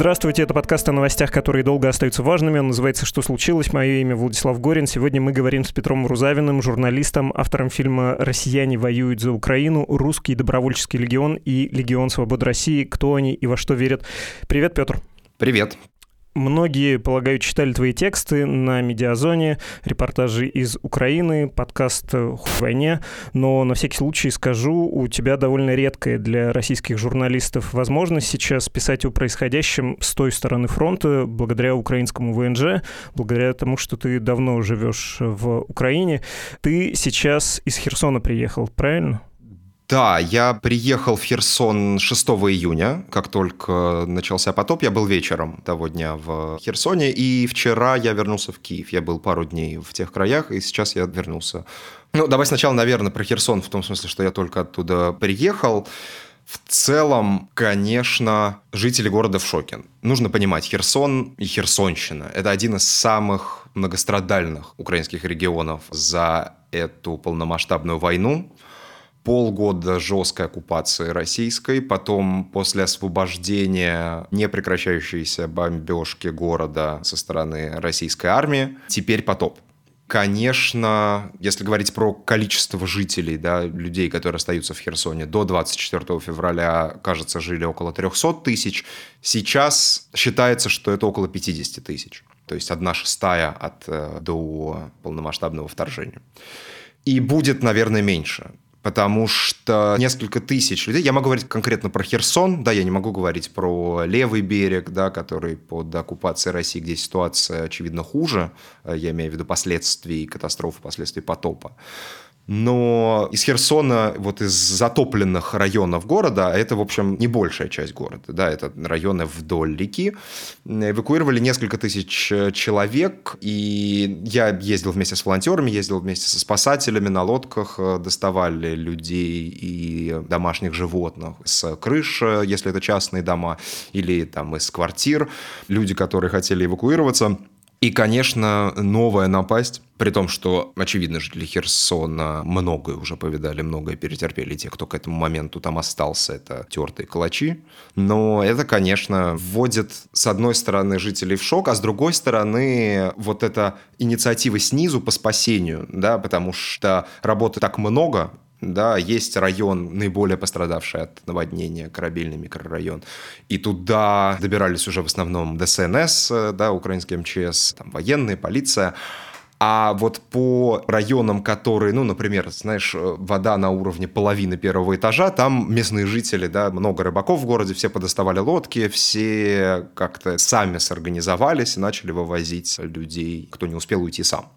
Здравствуйте, это подкаст о новостях, которые долго остаются важными. Он называется «Что случилось?». Мое имя Владислав Горин. Сегодня мы говорим с Петром Рузавиным, журналистом, автором фильма «Россияне воюют за Украину», «Русский добровольческий легион» и «Легион свободы России. Кто они и во что верят?». Привет, Петр. Привет. Многие, полагаю, читали твои тексты на Медиазоне, репортажи из Украины, подкаст «Хуй войне», но на всякий случай скажу, у тебя довольно редкая для российских журналистов возможность сейчас писать о происходящем с той стороны фронта, благодаря украинскому ВНЖ, благодаря тому, что ты давно живешь в Украине. Ты сейчас из Херсона приехал, правильно? Да, я приехал в Херсон 6 июня, как только начался потоп. Я был вечером того дня в Херсоне, и вчера я вернулся в Киев. Я был пару дней в тех краях, и сейчас я вернулся. Ну, давай сначала, наверное, про Херсон, в том смысле, что я только оттуда приехал. В целом, конечно, жители города в шоке. Нужно понимать, Херсон и Херсонщина – это один из самых многострадальных украинских регионов за эту полномасштабную войну полгода жесткой оккупации российской, потом после освобождения непрекращающейся бомбежки города со стороны российской армии, теперь потоп. Конечно, если говорить про количество жителей, да, людей, которые остаются в Херсоне, до 24 февраля, кажется, жили около 300 тысяч. Сейчас считается, что это около 50 тысяч. То есть одна шестая от э, до полномасштабного вторжения. И будет, наверное, меньше потому что несколько тысяч людей, я могу говорить конкретно про Херсон, да, я не могу говорить про левый берег, да, который под оккупацией России, где ситуация, очевидно, хуже, э, я имею в виду последствий катастрофы, последствий потопа. Но из Херсона, вот из затопленных районов города, это, в общем, не большая часть города, да, это районы вдоль реки, эвакуировали несколько тысяч э, человек, и я ездил вместе с волонтерами, ездил вместе со спасателями на лодках, э, доставали людей и домашних животных с крыш, э, если это частные дома, или там из квартир, люди, которые хотели эвакуироваться, и, конечно, новая напасть, при том, что, очевидно, жители Херсона многое уже повидали, многое перетерпели. Те, кто к этому моменту там остался, это тертые калачи. Но это, конечно, вводит, с одной стороны, жителей в шок, а с другой стороны, вот эта инициатива снизу по спасению, да, потому что работы так много, да, есть район, наиболее пострадавший от наводнения, корабельный микрорайон, и туда добирались уже в основном ДСНС, да, украинский МЧС, там, военные, полиция, а вот по районам, которые, ну, например, знаешь, вода на уровне половины первого этажа, там местные жители, да, много рыбаков в городе, все подоставали лодки, все как-то сами сорганизовались и начали вывозить людей, кто не успел уйти сам.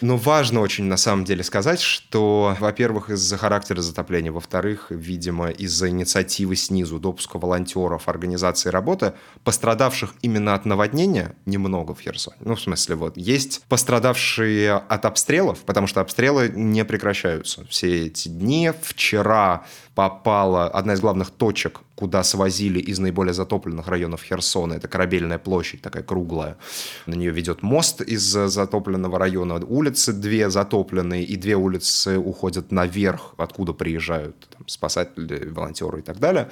Но важно очень на самом деле сказать, что, во-первых, из-за характера затопления, во-вторых, видимо, из-за инициативы снизу, допуска волонтеров, организации работы, пострадавших именно от наводнения немного в Херсоне. Ну, в смысле, вот, есть пострадавшие от обстрелов, потому что обстрелы не прекращаются все эти дни. Вчера попала одна из главных точек, куда свозили из наиболее затопленных районов Херсона. Это Корабельная площадь, такая круглая. На нее ведет мост из затопленного района. Улицы две затопленные, и две улицы уходят наверх, откуда приезжают там, спасатели, волонтеры и так далее.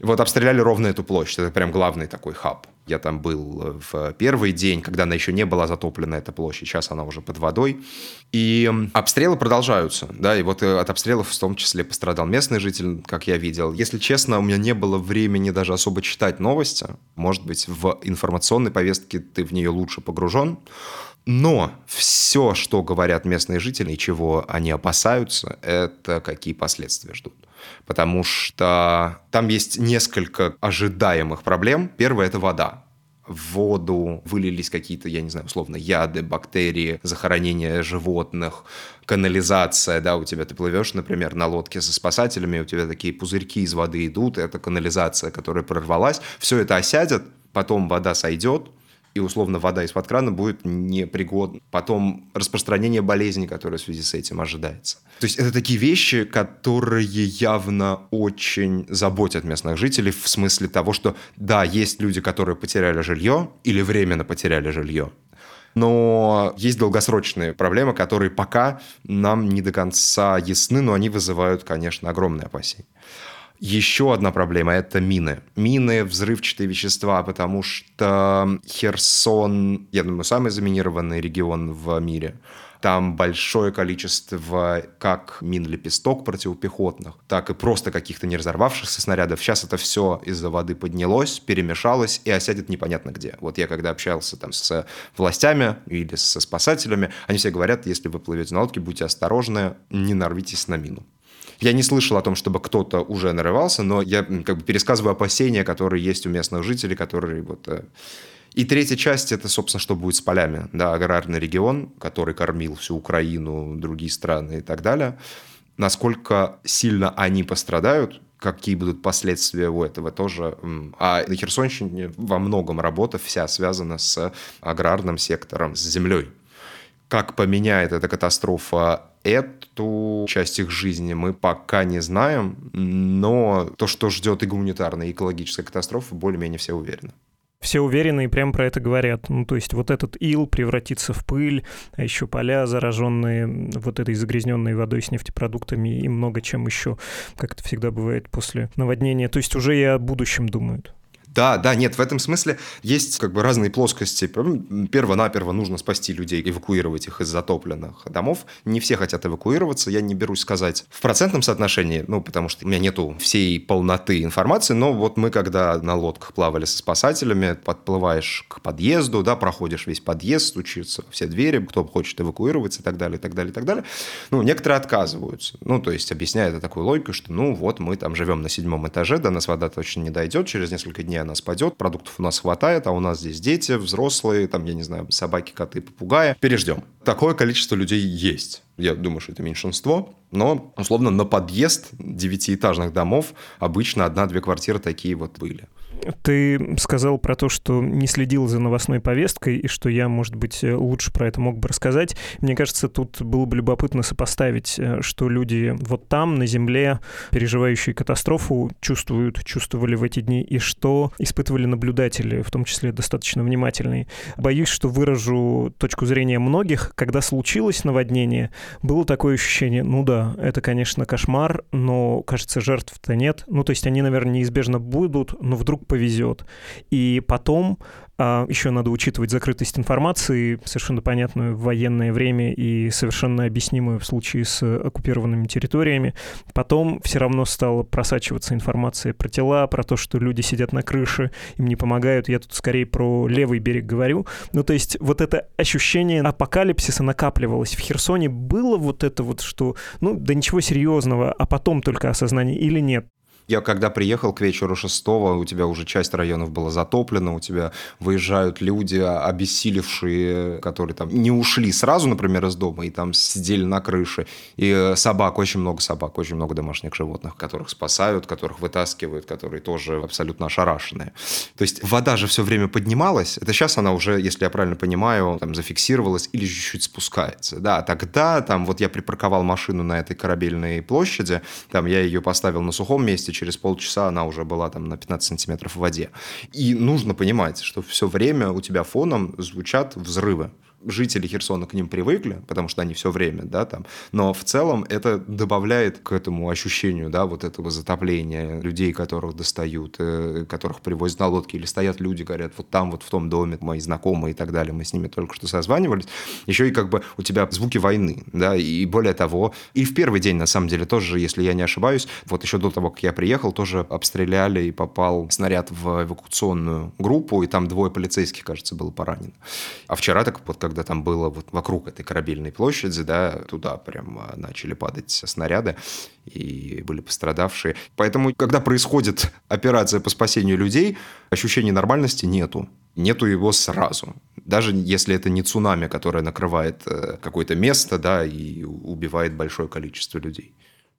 И вот обстреляли ровно эту площадь. Это прям главный такой хаб. Я там был э, в первый день, когда она еще не была затоплена, эта площадь. Сейчас она уже под водой. И обстрелы продолжаются. Да, и вот э, от обстрелов в том числе пострадал местный житель, как я видел. Если честно, у меня не было времени даже особо читать новости. Может быть, в информационной повестке ты в нее лучше погружен. Но все, что говорят местные жители и чего они опасаются, это какие последствия ждут потому что там есть несколько ожидаемых проблем. Первое – это вода в воду вылились какие-то, я не знаю, условно, яды, бактерии, захоронения животных, канализация, да, у тебя ты плывешь, например, на лодке со спасателями, у тебя такие пузырьки из воды идут, это канализация, которая прорвалась, все это осядет, потом вода сойдет, и условно вода из-под крана будет непригодна. Потом распространение болезни, которое в связи с этим ожидается. То есть это такие вещи, которые явно очень заботят местных жителей в смысле того, что да, есть люди, которые потеряли жилье или временно потеряли жилье, но есть долгосрочные проблемы, которые пока нам не до конца ясны, но они вызывают, конечно, огромные опасения. Еще одна проблема – это мины. Мины, взрывчатые вещества, потому что Херсон, я думаю, самый заминированный регион в мире. Там большое количество как мин-лепесток противопехотных, так и просто каких-то не разорвавшихся снарядов. Сейчас это все из-за воды поднялось, перемешалось и осядет непонятно где. Вот я когда общался там с властями или со спасателями, они все говорят, если вы плывете на лодке, будьте осторожны, не нарвитесь на мину. Я не слышал о том, чтобы кто-то уже нарывался, но я как бы пересказываю опасения, которые есть у местных жителей, которые вот... Э, и третья часть – это, собственно, что будет с полями. Да, аграрный регион, который кормил всю Украину, другие страны и так далее. Насколько сильно они пострадают, какие будут последствия у этого тоже. А на Херсонщине во многом работа вся связана с аграрным сектором, с землей. Как поменяет эта катастрофа эту часть их жизни мы пока не знаем, но то, что ждет и гуманитарная, и экологическая катастрофа, более-менее все уверены. Все уверены и прям про это говорят. Ну, то есть вот этот ил превратится в пыль, а еще поля, зараженные вот этой загрязненной водой с нефтепродуктами и много чем еще, как это всегда бывает после наводнения. То есть уже и о будущем думают. Да, да, нет, в этом смысле есть как бы разные плоскости. Перво-наперво нужно спасти людей, эвакуировать их из затопленных домов. Не все хотят эвакуироваться, я не берусь сказать в процентном соотношении, ну, потому что у меня нету всей полноты информации, но вот мы, когда на лодках плавали со спасателями, подплываешь к подъезду, да, проходишь весь подъезд, стучатся все двери, кто хочет эвакуироваться и так далее, и так далее, и так далее. Ну, некоторые отказываются. Ну, то есть объясняют это такой логикой, что, ну, вот мы там живем на седьмом этаже, до нас вода точно не дойдет, через несколько дней она спадет, продуктов у нас хватает, а у нас здесь дети, взрослые, там, я не знаю, собаки, коты, попугаи. Переждем. Такое количество людей есть. Я думаю, что это меньшинство, но, условно, на подъезд девятиэтажных домов обычно одна-две квартиры такие вот были. Ты сказал про то, что не следил за новостной повесткой, и что я, может быть, лучше про это мог бы рассказать. Мне кажется, тут было бы любопытно сопоставить, э, что люди вот там, на Земле, переживающие катастрофу, чувствуют, чувствовали в эти дни, и что испытывали наблюдатели, в том числе достаточно внимательные. Боюсь, что выражу точку зрения многих. Когда случилось наводнение, было такое ощущение, ну да, это, конечно, кошмар, но, кажется, жертв-то нет. Ну, то есть они, наверное, неизбежно будут, но вдруг повезет. И потом а, еще надо учитывать закрытость информации, совершенно понятную в военное время и совершенно объяснимую в случае с оккупированными территориями. Потом все равно стала просачиваться информация про тела, про то, что люди сидят на крыше, им не помогают. Я тут скорее про левый берег говорю. Ну, то есть вот это ощущение апокалипсиса накапливалось. В Херсоне было вот это вот, что, ну, да ничего серьезного, а потом только осознание или нет? Я когда приехал к вечеру шестого, у тебя уже часть районов была затоплена, у тебя выезжают люди, обессилевшие, которые там не ушли сразу, например, из дома, и там сидели на крыше. И э, собак, очень много собак, очень много домашних животных, которых спасают, которых вытаскивают, которые тоже абсолютно ошарашенные. То есть вода же все время поднималась. Это сейчас она уже, если я правильно понимаю, там зафиксировалась или чуть-чуть спускается. Да, тогда там вот я припарковал машину на этой корабельной площади, там я ее поставил на сухом месте, через полчаса она уже была там на 15 сантиметров в воде. И нужно понимать, что все время у тебя фоном звучат взрывы жители Херсона к ним привыкли, потому что они все время, да, там. Но в целом это добавляет к этому ощущению, да, вот этого затопления людей, которых достают, э, которых привозят на лодке, или стоят люди, говорят, вот там, вот в том доме мои знакомые и так далее, мы с ними только что созванивались. Еще и как бы у тебя звуки войны, да, и более того, и в первый день, на самом деле, тоже, если я не ошибаюсь, вот еще до того, как я приехал, тоже обстреляли и попал снаряд в эвакуационную группу, и там двое полицейских, кажется, было поранено. А вчера так вот, когда там было вот вокруг этой корабельной площади, да, туда прям а, начали падать снаряды, и были пострадавшие. Поэтому, когда происходит операция по спасению людей, ощущения нормальности нету. Нету его сразу. Даже если это не цунами, которое накрывает э, какое-то место, да, и убивает большое количество людей.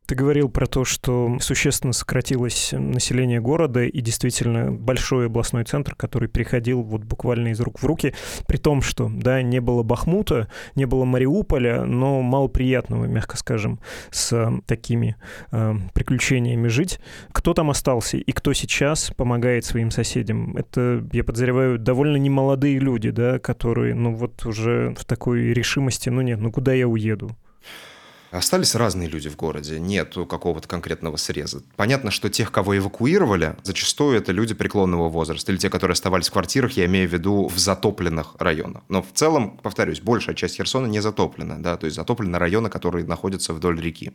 Ты говорил про то, что существенно сократилось население города и действительно большой областной центр, который переходил вот буквально из рук в руки, при том, что, да, не было Бахмута, не было Мариуполя, но мало приятного, мягко скажем, с такими э, приключениями жить. Кто там остался и кто сейчас помогает своим соседям? Это, я подозреваю, довольно немолодые люди, да, которые, ну вот уже в такой решимости, ну нет, ну куда я уеду? Остались разные люди в городе, нет какого-то конкретного среза. Понятно, что тех, кого эвакуировали, зачастую это люди преклонного возраста, или те, которые оставались в квартирах, я имею в виду в затопленных районах. Но в целом, повторюсь, большая часть Херсона не затоплена, да, то есть затоплены районы, которые находятся вдоль реки.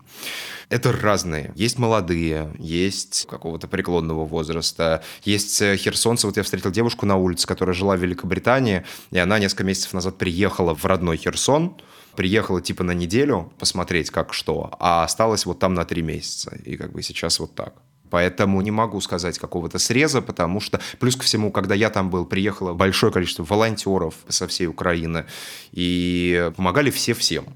Это разные. Есть молодые, есть какого-то преклонного возраста, есть э, херсонцы. Вот я встретил девушку на улице, которая жила в Великобритании, и она несколько месяцев назад приехала в родной Херсон, приехала типа на неделю посмотреть, как что, а осталась вот там на три месяца. И как бы сейчас вот так. Поэтому не могу сказать какого-то среза, потому что, плюс ко всему, когда я там был, приехало большое количество волонтеров со всей Украины, и помогали все всем.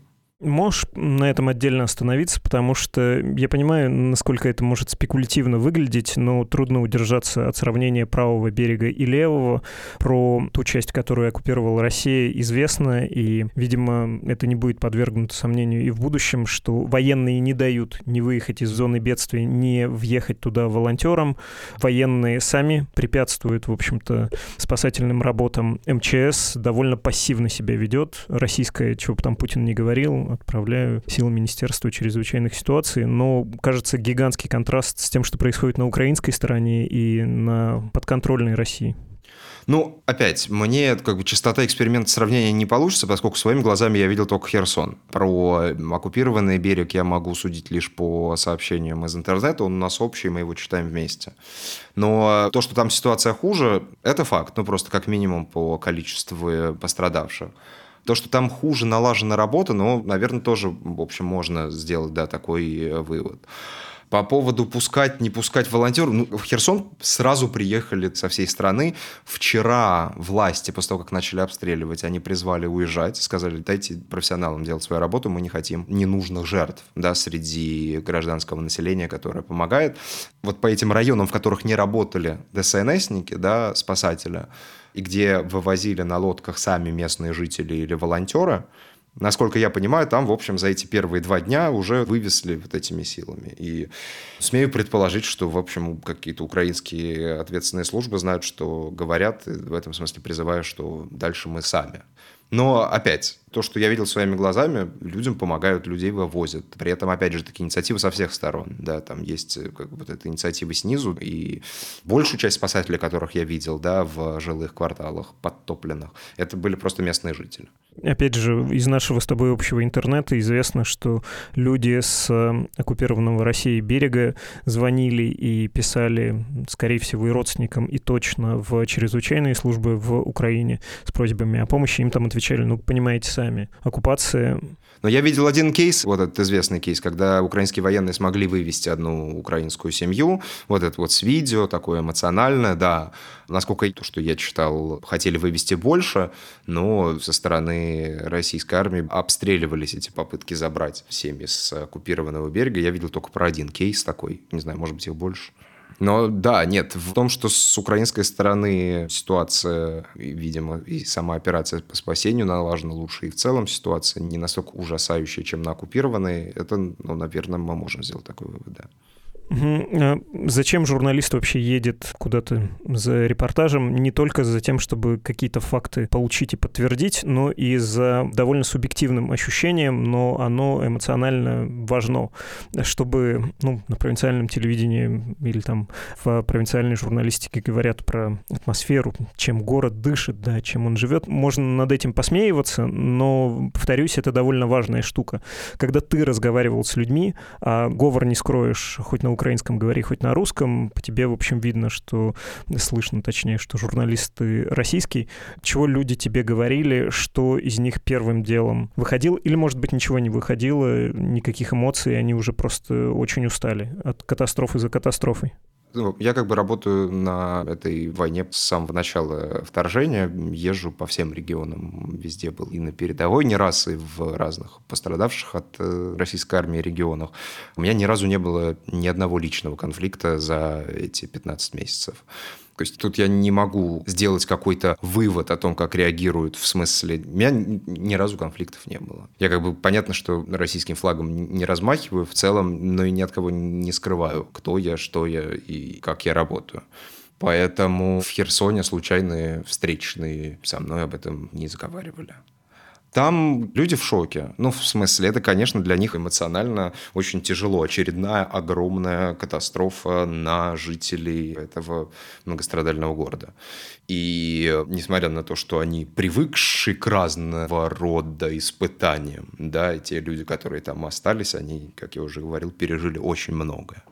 Можешь на этом отдельно остановиться, потому что я понимаю, насколько это может спекулятивно выглядеть, но трудно удержаться от сравнения правого берега и левого. Про ту часть, которую оккупировала Россия, известно, и, видимо, это не будет подвергнуто сомнению и в будущем, что военные не дают не выехать из зоны бедствия, не въехать туда волонтерам. Военные сами препятствуют, в общем-то, спасательным работам. МЧС довольно пассивно себя ведет. Российская, чего бы там Путин не говорил, отправляю силы Министерства чрезвычайных ситуаций, но кажется гигантский контраст с тем, что происходит на украинской стороне и на подконтрольной России. Ну, опять, мне как бы частота эксперимента сравнения не получится, поскольку своими глазами я видел только Херсон. Про оккупированный берег я могу судить лишь по сообщениям из интернета, он у нас общий, мы его читаем вместе. Но то, что там ситуация хуже, это факт, ну просто как минимум по количеству пострадавших. То, что там хуже налажена работа, ну, наверное, тоже, в общем, можно сделать, да, такой э, вывод. По поводу пускать, не пускать волонтеров, ну, в Херсон сразу приехали со всей страны. Вчера власти, после того, как начали обстреливать, они призвали уезжать, сказали, дайте профессионалам делать свою работу, мы не хотим ненужных жертв да, среди гражданского населения, которое помогает. Вот по этим районам, в которых не работали ДСНСники, да, спасатели, и где вывозили на лодках сами местные жители или волонтеры, Насколько я понимаю, там, в общем, за эти первые два дня уже вывезли вот этими силами. И смею предположить, что, в общем, какие-то украинские ответственные службы знают, что говорят, в этом смысле призывая, что дальше мы сами. Но, опять, то, что я видел своими глазами, людям помогают, людей вывозят. При этом, опять же, такие инициативы со всех сторон. Да, там есть э, как бы, вот эта инициатива снизу, и большую часть спасателей, которых я видел да, в жилых кварталах подтопленных, это были просто местные жители. Опять же, из нашего с тобой общего интернета известно, что люди с э, оккупированного Россией берега звонили и писали, скорее всего, и родственникам, и точно в чрезвычайные службы в Украине с просьбами о помощи. Им там отвечали, ну, понимаете, сами. Оккупация но я видел один кейс, вот этот известный кейс, когда украинские военные смогли вывести одну украинскую семью, вот это вот с видео, такое эмоциональное, да. Насколько то, что я читал, хотели вывести больше, но со стороны российской армии обстреливались эти попытки забрать семьи с оккупированного берега. Я видел только про один кейс такой, не знаю, может быть, их больше. Но да, нет, в том, что с украинской стороны ситуация, видимо, и сама операция по спасению налажена лучше, и в целом ситуация не настолько ужасающая, чем на оккупированной, это, ну, наверное, мы можем сделать такой вывод, да. Угу. Зачем журналист вообще едет куда-то за репортажем? Не только за тем, чтобы какие-то факты получить и подтвердить, но и за довольно субъективным ощущением, но оно эмоционально важно, чтобы ну, на провинциальном телевидении или там в провинциальной журналистике говорят про атмосферу, чем город дышит, да, чем он живет. Можно над этим посмеиваться, но, повторюсь, это довольно важная штука. Когда ты разговаривал с людьми, а говор не скроешь хоть на украинском говори, хоть на русском, по тебе, в общем, видно, что, слышно точнее, что журналист ты российский. Чего люди тебе говорили, что из них первым делом выходил, или, может быть, ничего не выходило, никаких эмоций, они уже просто очень устали от катастрофы за катастрофой? Ну, я как бы работаю на этой войне с самого начала вторжения, езжу по всем регионам, везде был и на передовой не раз, и в разных пострадавших от э, российской армии регионах. У меня ни разу не было ни одного личного конфликта за эти 15 месяцев. То есть тут я не могу сделать какой-то вывод о том, как реагируют, в смысле... У меня ни разу конфликтов не было. Я как бы, понятно, что российским флагом не размахиваю в целом, но и ни от кого не скрываю, кто я, что я и как я работаю. Поэтому в Херсоне случайные встречные со мной об этом не заговаривали. Там люди в шоке. Ну, в смысле, это, конечно, для них эмоционально очень тяжело. Очередная огромная катастрофа на жителей этого многострадального города. И несмотря на то, что они привыкшие к разного рода испытаниям, да, те люди, которые там остались, они, как я уже говорил, пережили очень многое.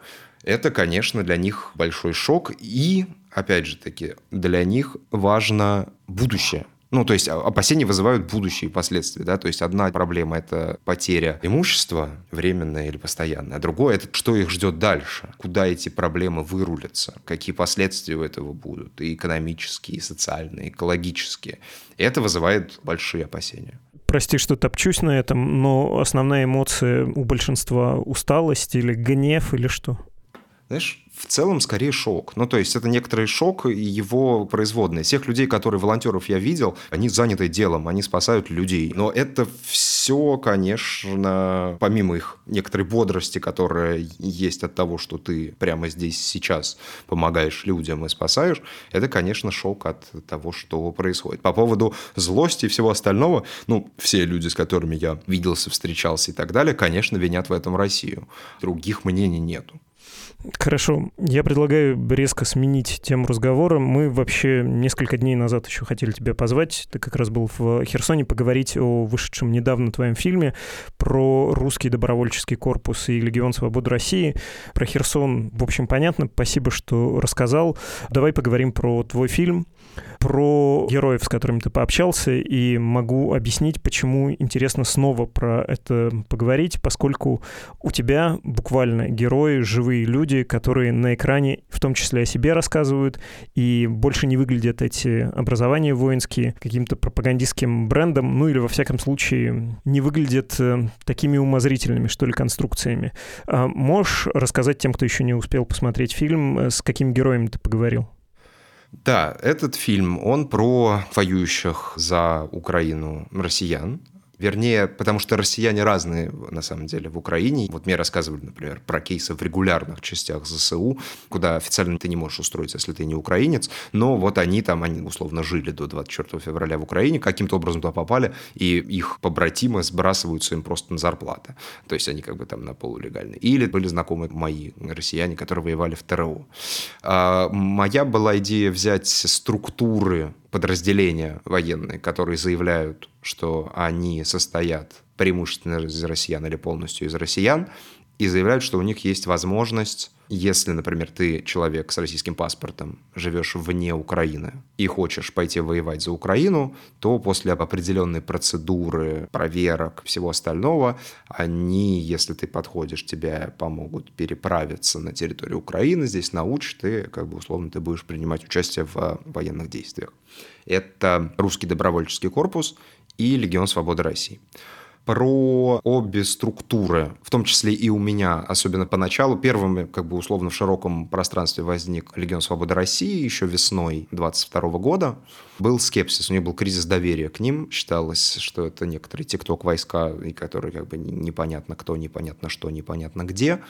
Это, конечно, для них большой шок. И, опять же таки, для них важно будущее. Ну, то есть опасения вызывают будущие последствия, да, то есть одна проблема – это потеря имущества, временная или постоянная, а другое – это что их ждет дальше, куда эти проблемы вырулятся, какие последствия у этого будут, и экономические, и социальные, и экологические. И это вызывает большие опасения прости, что топчусь на этом, но основная эмоция у большинства усталость или гнев или что? Знаешь, в целом скорее шок. Ну, то есть это некоторый шок и его производные. Всех людей, которые волонтеров я видел, они заняты делом, они спасают людей. Но это все, конечно, помимо их некоторой бодрости, которая есть от того, что ты прямо здесь сейчас помогаешь людям и спасаешь, это, конечно, шок от того, что происходит. По поводу злости и всего остального, ну, все люди, с которыми я виделся, встречался и так далее, конечно, винят в этом Россию. Других мнений нету. Хорошо. Я предлагаю резко сменить тему разговора. Мы вообще несколько дней назад еще хотели тебя позвать. Ты как раз был в Херсоне поговорить о вышедшем недавно твоем фильме про русский добровольческий корпус и Легион Свободы России. Про Херсон, в общем, понятно. Спасибо, что рассказал. Давай поговорим про твой фильм про героев, с которыми ты пообщался, и могу объяснить, почему интересно снова про это поговорить, поскольку у тебя буквально герои, живые люди, которые на экране в том числе о себе рассказывают, и больше не выглядят эти образования воинские каким-то пропагандистским брендом, ну или во всяком случае не выглядят э, такими умозрительными, что ли, конструкциями. А можешь рассказать тем, кто еще не успел посмотреть фильм, э, с какими героями ты поговорил? Да, этот фильм, он про воюющих за Украину россиян, Вернее, потому что россияне разные, на самом деле, в Украине. Вот мне рассказывали, например, про кейсы в регулярных частях ЗСУ, куда официально ты не можешь устроиться, если ты не украинец. Но вот они там, они условно жили до 24 февраля в Украине, каким-то образом туда попали, и их побратимы сбрасываются им просто на зарплаты. То есть они как бы там на полулегальные. Или были знакомы мои россияне, которые воевали в ТРО. А, моя была идея взять структуры подразделения военные, которые заявляют, что они состоят преимущественно из россиян или полностью из россиян, и заявляют, что у них есть возможность, если, например, ты человек с российским паспортом, живешь вне Украины и хочешь пойти воевать за Украину, то после определенной процедуры, проверок, всего остального, они, если ты подходишь, тебя помогут переправиться на территорию Украины, здесь научат, и как бы условно ты будешь принимать участие в военных действиях. Это русский добровольческий корпус и Легион Свободы России про обе структуры, в том числе и у меня, особенно поначалу. Первым, как бы условно в широком пространстве возник Легион Свободы России еще весной 22 года. Был скепсис, у них был кризис доверия к ним. Считалось, что это некоторые тикток войска, и которые как бы непонятно кто, непонятно что, непонятно где.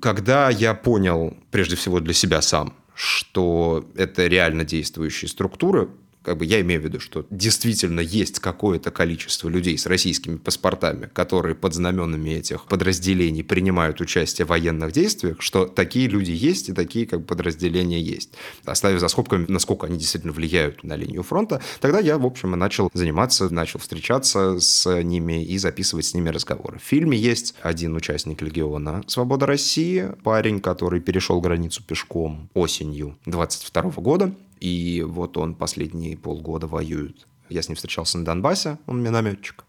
Когда я понял, прежде всего для себя сам, что это реально действующие структуры, как бы я имею в виду, что действительно есть какое-то количество людей с российскими паспортами, которые под знаменами этих подразделений принимают участие в военных действиях, что такие люди есть и такие как бы подразделения есть. Оставив за скобками, насколько они действительно влияют на линию фронта, тогда я, в общем, и начал заниматься, начал встречаться с ними и записывать с ними разговоры. В фильме есть один участник Легиона «Свобода России», парень, который перешел границу пешком осенью 22 года, и вот он последние полгода воюет. Я с ним встречался на Донбассе, он минометчик.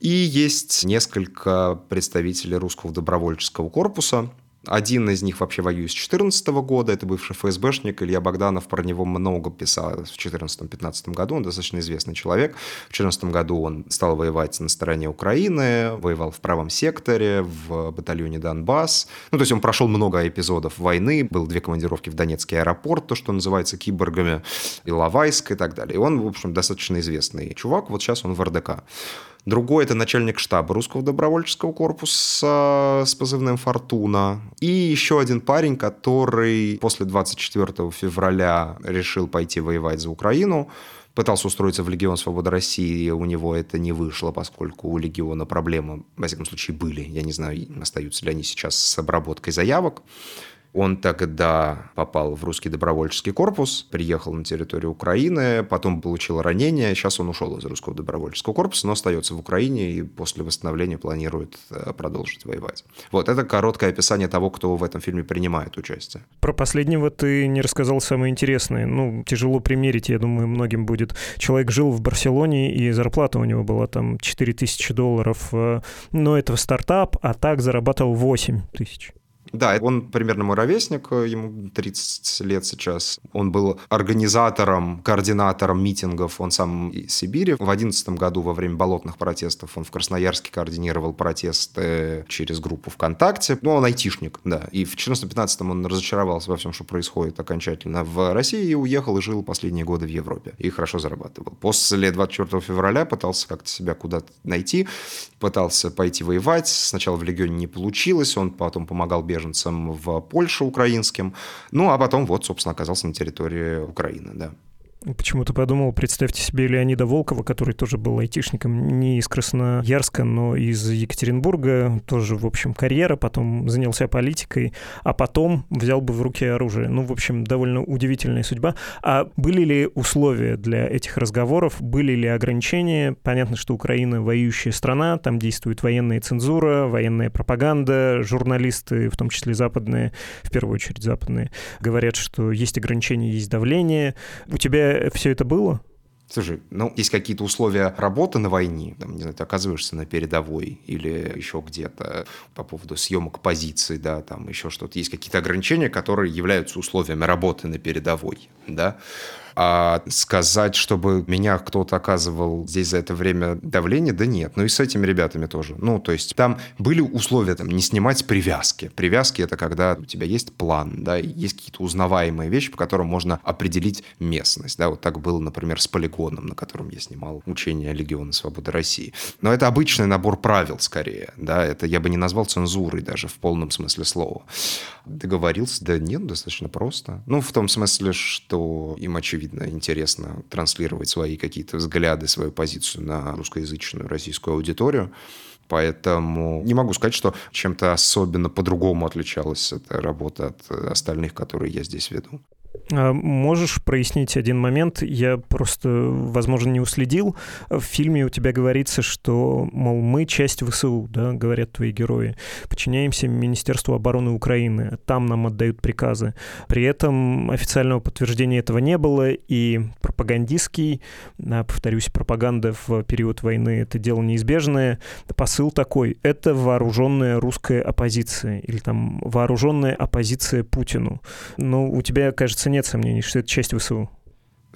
И есть несколько представителей русского добровольческого корпуса, один из них вообще воюет с 2014 года, это бывший ФСБшник Илья Богданов, про него много писал в 2014-2015 году, он достаточно известный человек. В 2014 году он стал воевать на стороне Украины, воевал в правом секторе, в батальоне Донбасс. Ну, то есть он прошел много эпизодов войны, был две командировки в Донецкий аэропорт, то, что называется киборгами, Иловайск и так далее. И он, в общем, достаточно известный чувак, вот сейчас он в РДК. Другой – это начальник штаба русского добровольческого корпуса с позывным «Фортуна». И еще один парень, который после 24 февраля решил пойти воевать за Украину, пытался устроиться в Легион Свободы России, у него это не вышло, поскольку у Легиона проблемы, во всяком случае, были. Я не знаю, остаются ли они сейчас с обработкой заявок. Он тогда попал в русский добровольческий корпус, приехал на территорию Украины, потом получил ранение. Сейчас он ушел из русского добровольческого корпуса, но остается в Украине и после восстановления планирует э, продолжить воевать. Вот, это короткое описание того, кто в этом фильме принимает участие. Про последнего ты не рассказал самое интересное. Ну, тяжело примерить, я думаю, многим будет. Человек жил в Барселоне, и зарплата у него была там 4000 долларов. Э, но это стартап, а так зарабатывал 8 тысяч. Да, он примерно мой ровесник, ему 30 лет сейчас. Он был организатором, координатором митингов, он сам из Сибири. В 2011 году во время болотных протестов он в Красноярске координировал протесты через группу ВКонтакте. Ну, он айтишник, да. И в 2014-2015 он разочаровался во всем, что происходит окончательно в России и уехал и жил последние годы в Европе. И хорошо зарабатывал. После 24 февраля пытался как-то себя куда-то найти, пытался пойти воевать. Сначала в Легионе не получилось, он потом помогал беженцам беженцам в Польше украинским. Ну, а потом вот, собственно, оказался на территории Украины, да. Почему-то подумал, представьте себе Леонида Волкова, который тоже был айтишником не из Красноярска, но из Екатеринбурга, тоже, в общем, карьера, потом занялся политикой, а потом взял бы в руки оружие. Ну, в общем, довольно удивительная судьба. А были ли условия для этих разговоров, были ли ограничения? Понятно, что Украина воюющая страна, там действует военная цензура, военная пропаганда, журналисты, в том числе западные, в первую очередь западные, говорят, что есть ограничения, есть давление. У тебя все это было? Слушай, ну, есть какие-то условия работы на войне, там, не знаю, ты оказываешься на передовой или еще где-то по поводу съемок позиций, да, там еще что-то. Есть какие-то ограничения, которые являются условиями работы на передовой, да. А сказать, чтобы меня кто-то оказывал здесь за это время давление, да нет. Ну и с этими ребятами тоже. Ну, то есть там были условия там не снимать привязки. Привязки это когда у тебя есть план, да, есть какие-то узнаваемые вещи, по которым можно определить местность, да. Вот так было, например, с полигоном, на котором я снимал учение Легиона Свободы России. Но это обычный набор правил скорее, да. Это я бы не назвал цензурой даже в полном смысле слова. Договорился? Да нет, достаточно просто. Ну, в том смысле, что им очевидно видно, интересно транслировать свои какие-то взгляды, свою позицию на русскоязычную российскую аудиторию. Поэтому не могу сказать, что чем-то особенно по-другому отличалась эта работа от остальных, которые я здесь веду. А можешь прояснить один момент? Я просто, возможно, не уследил. В фильме у тебя говорится, что, мол, мы часть ВСУ, да, говорят твои герои. Подчиняемся Министерству обороны Украины. Там нам отдают приказы. При этом официального подтверждения этого не было, и пропагандистский, повторюсь, пропаганда в период войны — это дело неизбежное. Посыл такой — это вооруженная русская оппозиция или там вооруженная оппозиция Путину. Но у тебя, кажется, нет сомнений, что это часть ВСУ.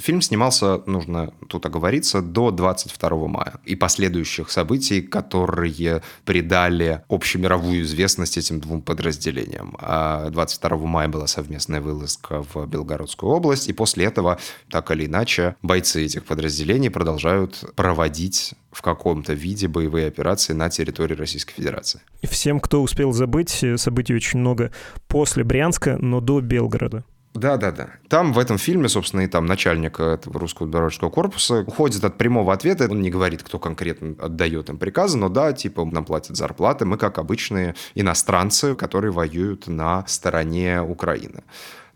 Фильм снимался, нужно тут оговориться, до 22 мая и последующих событий, которые придали общемировую известность этим двум подразделениям. 22 а мая была совместная вылазка в Белгородскую область, и после этого, так или иначе, бойцы этих подразделений продолжают проводить в каком-то виде боевые операции на территории Российской Федерации. Всем, кто успел забыть, событий очень много после Брянска, но до Белгорода. Да, да, да. Там в этом фильме, собственно, и там начальник этого русского дорожного корпуса уходит от прямого ответа. Он не говорит, кто конкретно отдает им приказы, но да, типа, нам платят зарплаты. Мы как обычные иностранцы, которые воюют на стороне Украины.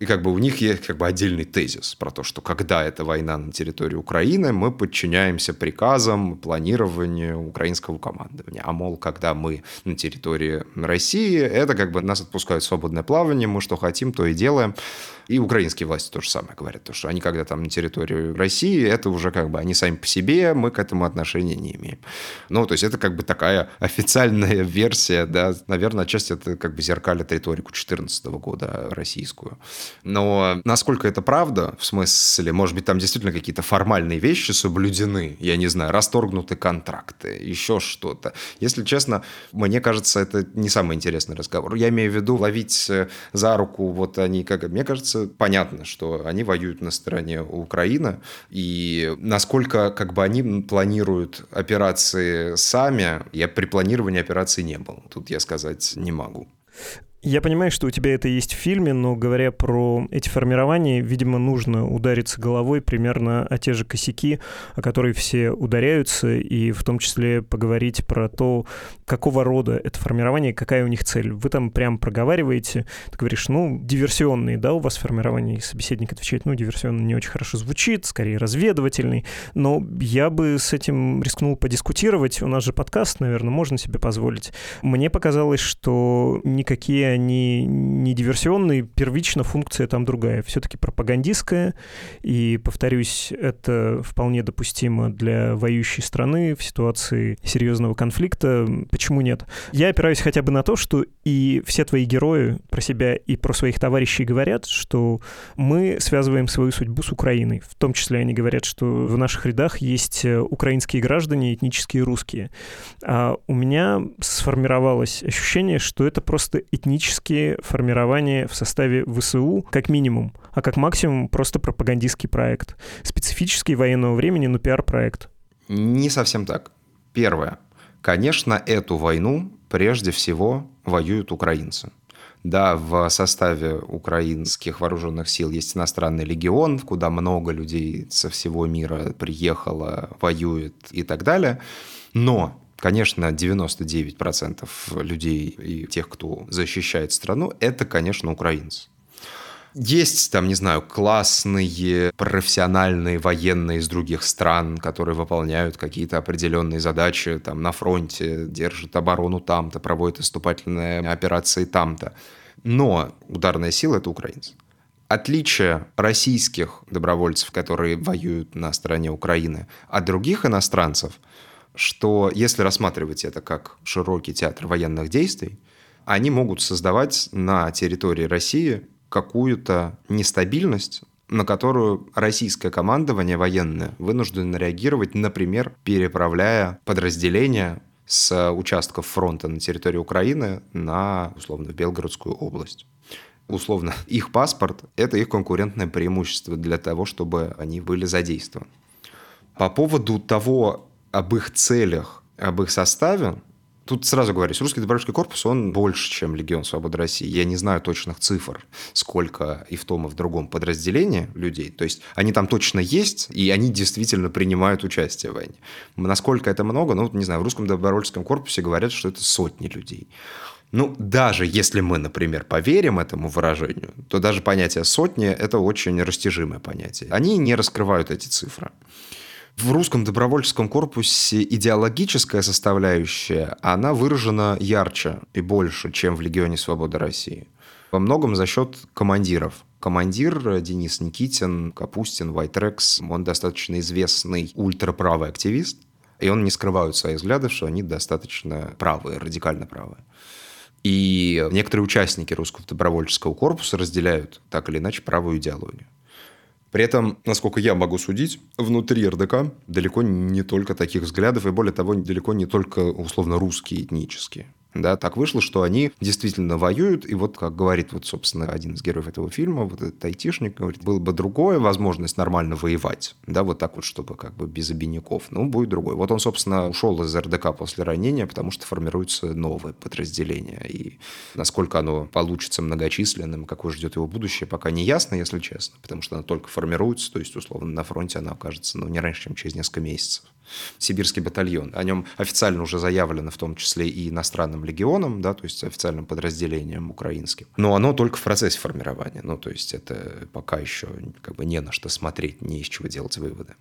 И как бы у них есть как бы отдельный тезис про то, что когда эта война на территории Украины, мы подчиняемся приказам, планированию украинского командования. А мол, когда мы на территории России, это как бы нас отпускают в свободное плавание, мы что хотим, то и делаем. И украинские власти то же самое говорят, то, что они когда там на территории России, это уже как бы они сами по себе, мы к этому отношения не имеем. Ну, то есть это как бы такая официальная версия, да, наверное, отчасти это как бы зеркалит риторику 2014 года российскую. Но насколько это правда, в смысле, может быть, там действительно какие-то формальные вещи соблюдены, я не знаю, расторгнуты контракты, еще что-то. Если честно, мне кажется, это не самый интересный разговор. Я имею в виду ловить э, за руку, вот они, как мне кажется, понятно, что они воюют на стороне Украины, и насколько как бы они планируют операции сами, я при планировании операции не был. Тут я сказать не могу. Я понимаю, что у тебя это есть в фильме, но говоря про эти формирования, видимо, нужно удариться головой примерно о те же косяки, о которые все ударяются, и в том числе поговорить про то, какого рода это формирование, какая у них цель. Вы там прям проговариваете, ты говоришь, ну, диверсионные, да, у вас формирование, и собеседник отвечает, ну, диверсионный не очень хорошо звучит, скорее разведывательный, но я бы с этим рискнул подискутировать, у нас же подкаст, наверное, можно себе позволить. Мне показалось, что никакие они не диверсионные, первично функция там другая, все-таки пропагандистская, и, повторюсь, это вполне допустимо для воюющей страны в ситуации серьезного конфликта. Почему нет? Я опираюсь хотя бы на то, что и все твои герои про себя и про своих товарищей говорят, что мы связываем свою судьбу с Украиной. В том числе они говорят, что в наших рядах есть э, украинские граждане, этнические русские. А у меня сформировалось ощущение, что это просто этнические политические формирования в составе ВСУ, как минимум, а как максимум просто пропагандистский проект. Специфический военного времени, но пиар-проект. Не совсем так. Первое. Конечно, эту войну прежде всего воюют украинцы. Да, в составе украинских вооруженных сил есть иностранный легион, куда много людей со всего мира приехало, воюет и так далее. Но Конечно, 99% людей и тех, кто защищает страну, это, конечно, украинцы. Есть там, не знаю, классные профессиональные военные из других стран, которые выполняют какие-то определенные задачи там на фронте, держат оборону там-то, проводят наступательные операции там-то. Но ударная сила — это украинцы. Отличие российских добровольцев, которые воюют на стороне Украины, от других иностранцев — что если рассматривать это как широкий театр военных действий, они могут создавать на территории России какую-то нестабильность, на которую российское командование военное вынуждено реагировать, например, переправляя подразделения с участков фронта на территории Украины на, условно, Белгородскую область. Условно, их паспорт – это их конкурентное преимущество для того, чтобы они были задействованы. По поводу того, об их целях, об их составе, Тут сразу говорю, русский добровольческий корпус, он больше, чем Легион Свободы России. Я не знаю точных цифр, сколько и в том, и в другом подразделении людей. То есть они там точно есть, и они действительно принимают участие в войне. Насколько это много, ну, не знаю, в русском добровольческом корпусе говорят, что это сотни людей. Ну, даже если мы, например, поверим этому выражению, то даже понятие сотни – это очень растяжимое понятие. Они не раскрывают эти цифры. В русском добровольческом корпусе идеологическая составляющая, она выражена ярче и больше, чем в Легионе Свободы России. Во многом за счет командиров. Командир Денис Никитин, Капустин, Вайтрекс, он достаточно известный ультраправый активист, и он не скрывает своих взглядов, что они достаточно правые, радикально правые. И некоторые участники русского добровольческого корпуса разделяют так или иначе правую идеологию. При этом, насколько я могу судить, внутри РДК далеко не только таких взглядов, и более того, далеко не только условно русские этнические. Да, так вышло, что они действительно воюют, и вот, как говорит, вот, собственно, один из героев этого фильма, вот этот айтишник, говорит, было бы другое возможность нормально воевать, да, вот так вот, чтобы как бы без обиняков, ну, будет другой. Вот он, собственно, ушел из РДК после ранения, потому что формируется новое подразделение, и насколько оно получится многочисленным, какое ждет его будущее, пока не ясно, если честно, потому что оно только формируется, то есть, условно, на фронте она окажется, ну, не раньше, чем через несколько месяцев. Сибирский батальон. О нем официально уже заявлено, в том числе и иностранным легионом, да, то есть официальным подразделением украинским. Но оно только в процессе формирования. Ну, то есть это пока еще как бы не на что смотреть, не из чего делать выводы.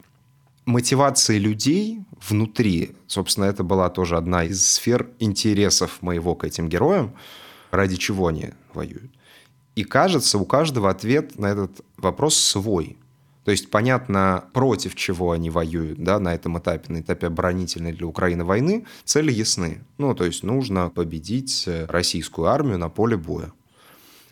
Мотивации людей внутри, собственно, это была тоже одна из сфер интересов моего к этим героям, ради чего они воюют. И кажется, у каждого ответ на этот вопрос свой. То есть понятно, против чего они воюют да, на этом этапе, на этапе оборонительной для Украины войны, цели ясны. Ну, то есть нужно победить э, российскую армию на поле боя.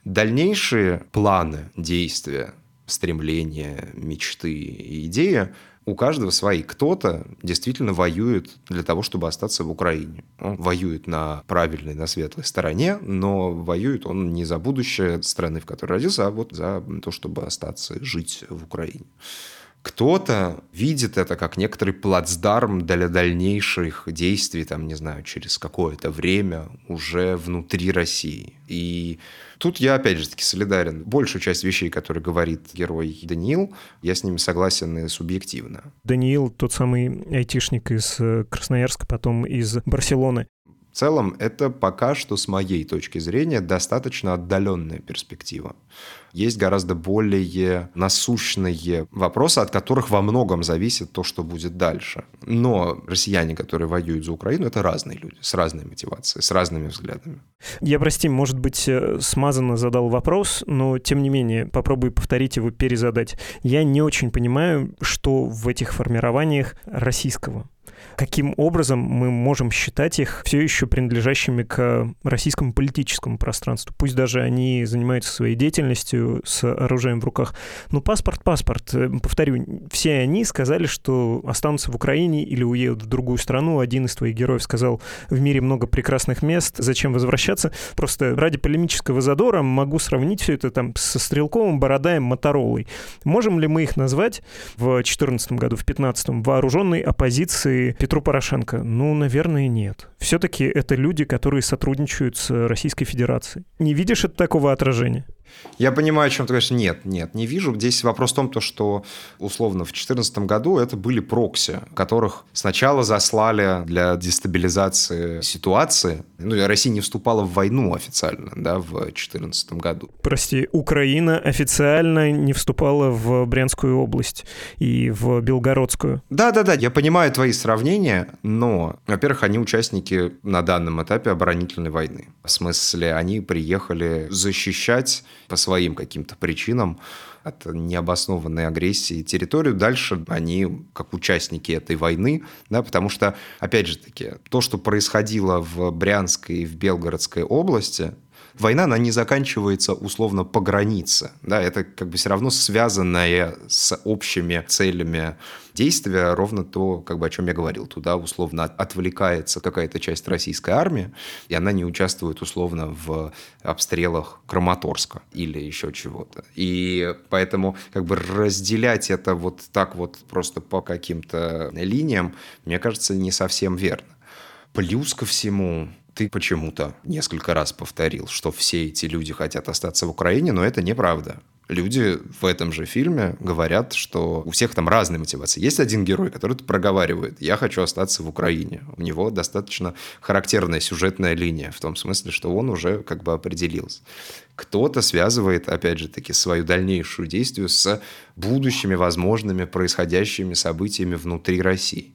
Дальнейшие планы, действия, стремления, мечты и идеи у каждого свои. Кто-то действительно воюет для того, чтобы остаться в Украине. Он воюет на правильной, на светлой стороне, но воюет он не за будущее страны, в которой родился, а вот за то, чтобы остаться жить в Украине. Кто-то видит это как некоторый плацдарм для дальнейших действий, там, не знаю, через какое-то время уже внутри России. И тут я, опять же таки, солидарен. Большую часть вещей, которые говорит герой Даниил, я с ними согласен и субъективно. Даниил, тот самый айтишник из э, Красноярска, потом из Барселоны. В целом, это пока что, с моей точки зрения, достаточно отдаленная перспектива. Есть гораздо более насущные вопросы, от которых во многом зависит то, что будет дальше. Но россияне, которые воюют за Украину, это разные люди, с разной мотивацией, с разными взглядами. Я, прости, может быть, э, смазанно задал вопрос, но, тем не менее, попробую повторить его, перезадать. Я не очень понимаю, что в этих формированиях российского каким образом мы можем считать их все еще принадлежащими к российскому политическому пространству. Пусть даже они занимаются своей деятельностью с оружием в руках. Но паспорт, паспорт. Э, повторю, все они сказали, что останутся в Украине или уедут в другую страну. Один из твоих героев сказал, в мире много прекрасных мест, зачем возвращаться? Просто ради полемического задора могу сравнить все это там со Стрелковым, Бородаем, Моторолой. Можем ли мы их назвать в 2014 году, в 2015 вооруженной оппозиции Петру Порошенко? Ну, наверное, нет. Все-таки это люди, которые сотрудничают с Российской Федерацией. Не видишь от такого отражения? Я понимаю, о чем ты говоришь. Нет, нет, не вижу. Здесь вопрос в том, то, что условно в 2014 году это были прокси, которых сначала заслали для дестабилизации ситуации. Ну, Россия не вступала в войну официально, да, в 2014 году. Прости, Украина официально не вступала в Брянскую область и в Белгородскую. Да-да-да, я понимаю твои сравнения, но, во-первых, они участники на данном этапе оборонительной войны. В смысле, они приехали защищать по своим каким-то причинам от необоснованной агрессии территорию. Дальше они как участники этой войны, да, потому что, опять же таки, то, что происходило в Брянской и в Белгородской области, война, она не заканчивается условно по границе. Да, это как бы все равно связанное с общими целями действия, ровно то, как бы, о чем я говорил. Туда условно отвлекается какая-то часть российской армии, и она не участвует условно в обстрелах Краматорска или еще чего-то. И поэтому как бы разделять это вот так вот просто по каким-то линиям, мне кажется, не совсем верно. Плюс ко всему, ты почему-то несколько раз повторил, что все эти люди хотят остаться в Украине, но это неправда. Люди в этом же фильме говорят, что у всех там разные мотивации. Есть один герой, который проговаривает, я хочу остаться в Украине. У него достаточно характерная сюжетная линия, в том смысле, что он уже как бы определился. Кто-то связывает, опять же таки, свою дальнейшую действие с будущими возможными происходящими событиями внутри России.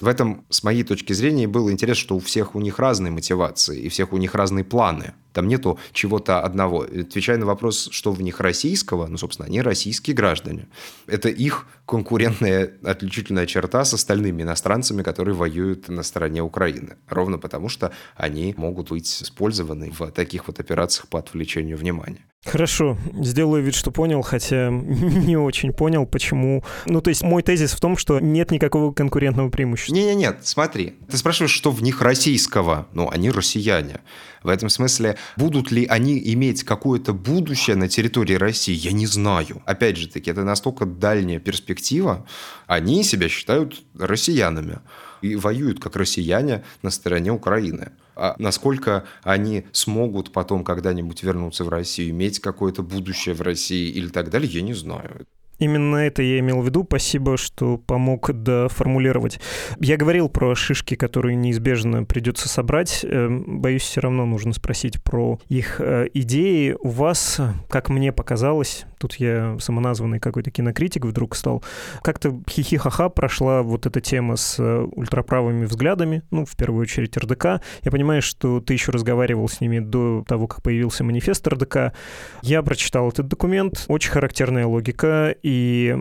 В этом, с моей точки зрения, было интересно, что у всех у них разные мотивации, и всех у них разные планы. Там нету чего-то одного. Отвечая на вопрос, что в них российского, ну, собственно, они российские граждане. Это их конкурентная отличительная черта с остальными иностранцами, которые воюют на стороне Украины. Ровно потому, что они могут быть использованы в таких вот операциях по отвлечению внимания. Хорошо, сделаю вид, что понял, хотя не очень понял, почему. Ну, то есть мой тезис в том, что нет никакого конкурентного преимущества. Не-не-нет, нет, смотри. Ты спрашиваешь, что в них российского? Ну, они россияне. В этом смысле, будут ли они иметь какое-то будущее на территории России, я не знаю. Опять же таки, это настолько дальняя перспектива. Они себя считают россиянами и воюют как россияне на стороне Украины. А насколько они смогут потом когда-нибудь вернуться в Россию, иметь какое-то будущее в России или так далее, я не знаю. Именно это я имел в виду. Спасибо, что помог доформулировать. Я говорил про шишки, которые неизбежно придется собрать. Эм, боюсь, все равно нужно спросить про их э, идеи. У вас, как мне показалось, тут я самоназванный какой-то кинокритик вдруг стал, как-то хихи-ха-ха прошла вот эта тема с э, ультраправыми взглядами, ну, в первую очередь РДК. Я понимаю, что ты еще разговаривал с ними до того, как появился манифест РДК. Я прочитал этот документ. Очень характерная логика и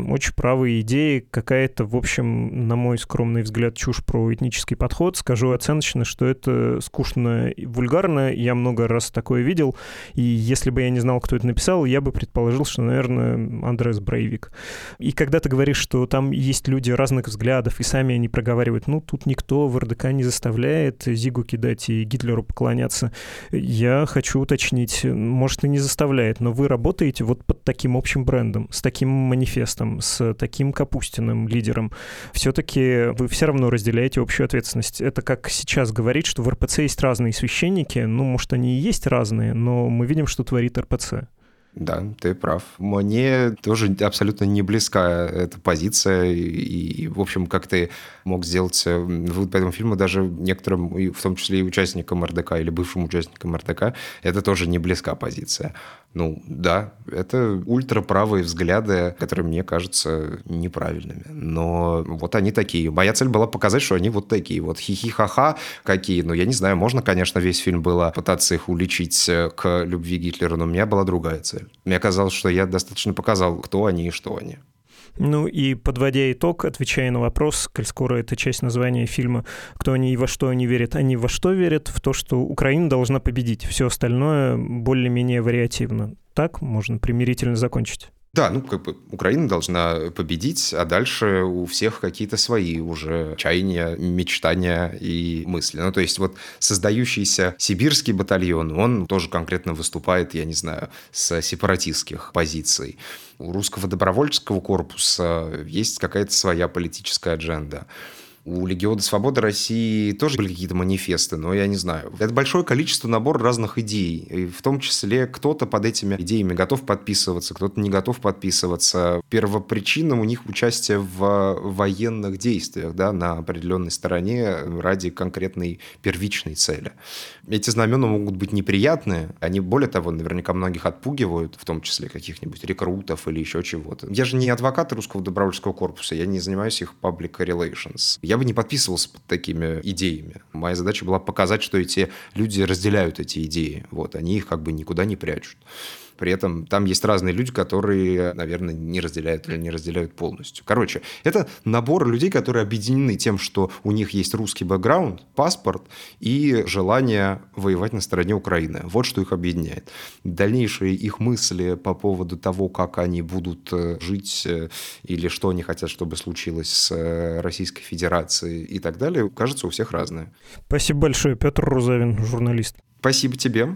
очень правые идеи. Какая-то, в общем, на мой скромный взгляд, чушь про этнический подход. Скажу оценочно, что это скучно и вульгарно. Я много раз такое видел. И если бы я не знал, кто это написал, я бы предположил, что, наверное, Андрес Брейвик. И когда ты говоришь, что там есть люди разных взглядов, и сами они проговаривают, ну, тут никто в РДК не заставляет Зигу кидать и Гитлеру поклоняться. Я хочу уточнить, может, и не заставляет, но вы работаете вот под таким общим брендом, с таким манифестом, с таким Капустиным лидером, все-таки вы все равно разделяете общую ответственность. Это как сейчас говорить, что в РПЦ есть разные священники, ну, может, они и есть разные, но мы видим, что творит РПЦ. Да, ты прав. Мне тоже абсолютно не близка эта позиция. И, и в общем, как ты мог сделать э, вывод по этому фильму даже некоторым, в том числе и участникам РДК или бывшим участникам РДК, это тоже не близка позиция. Ну, да, это ультраправые взгляды, которые мне кажутся неправильными. Но вот они такие. Моя цель была показать, что они вот такие. Вот хихи-ха-ха какие. Ну, я не знаю, можно, конечно, весь фильм было пытаться их уличить э, к любви Гитлера, но у меня была другая цель. Мне казалось, что я достаточно показал, кто они и что они. Ну и подводя итог, отвечая на вопрос, коль скоро это часть названия фильма, кто они и во что они верят, они во что верят? В то, что Украина должна победить. Все остальное более-менее вариативно. Так можно примирительно закончить. Да, ну как бы Украина должна победить, а дальше у всех какие-то свои уже чаяния, мечтания и мысли. Ну то есть вот создающийся сибирский батальон, он тоже конкретно выступает, я не знаю, с сепаратистских позиций. У русского добровольческого корпуса есть какая-то своя политическая адженда. У Легиона Свободы России тоже были какие-то манифесты, но я не знаю. Это большое количество набор разных идей. И в том числе кто-то под этими идеями готов подписываться, кто-то не готов подписываться. Первопричина у них участие в военных действиях да, на определенной стороне ради конкретной первичной цели. Эти знамена могут быть неприятные. Они, более того, наверняка многих отпугивают, в том числе каких-нибудь рекрутов или еще чего-то. Я же не адвокат русского добровольческого корпуса, я не занимаюсь их public relations. Я бы не подписывался под такими идеями. Моя задача была показать, что эти люди разделяют эти идеи. Вот, они их как бы никуда не прячут. При этом там есть разные люди, которые, наверное, не разделяют или не разделяют полностью. Короче, это набор людей, которые объединены тем, что у них есть русский бэкграунд, паспорт и желание воевать на стороне Украины. Вот что их объединяет. Дальнейшие их мысли по поводу того, как они будут э, жить э, или что они хотят, чтобы случилось с э, Российской Федерацией и так далее, кажется, у всех разные. Спасибо большое, Петр Рузавин, журналист. Спасибо тебе.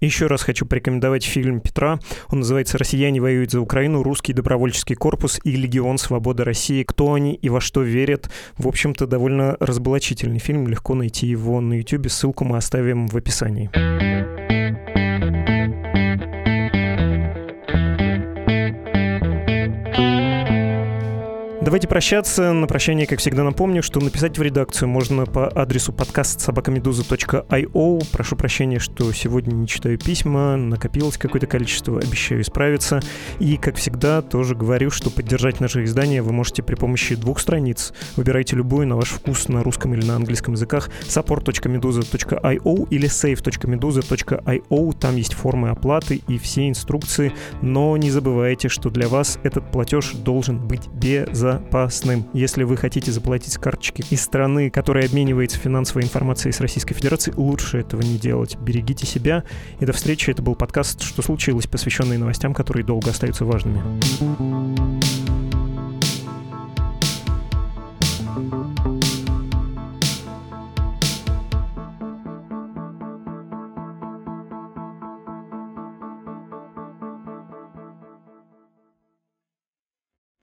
Еще раз хочу порекомендовать фильм Петра. Он называется «Россияне воюют за Украину. Русский добровольческий корпус и Легион Свободы России. Кто они и во что верят?» В общем-то, довольно разоблачительный фильм. Легко найти его на YouTube. Ссылку мы оставим в описании. Давайте прощаться. На прощание, как всегда, напомню, что написать в редакцию можно по адресу подкаст собакамедуза.io. Прошу прощения, что сегодня не читаю письма, накопилось какое-то количество, обещаю исправиться. И, как всегда, тоже говорю, что поддержать наше издание вы можете при помощи двух страниц. Выбирайте любую на ваш вкус на русском или на английском языках support.meduza.io или save.meduza.io. Там есть формы оплаты и все инструкции, но не забывайте, что для вас этот платеж должен быть безопасным опасным, если вы хотите заплатить с карточки из страны, которая обменивается финансовой информацией с Российской Федерацией, лучше этого не делать. Берегите себя. И до встречи. Это был подкаст «Что случилось?», посвященный новостям, которые долго остаются важными. thank you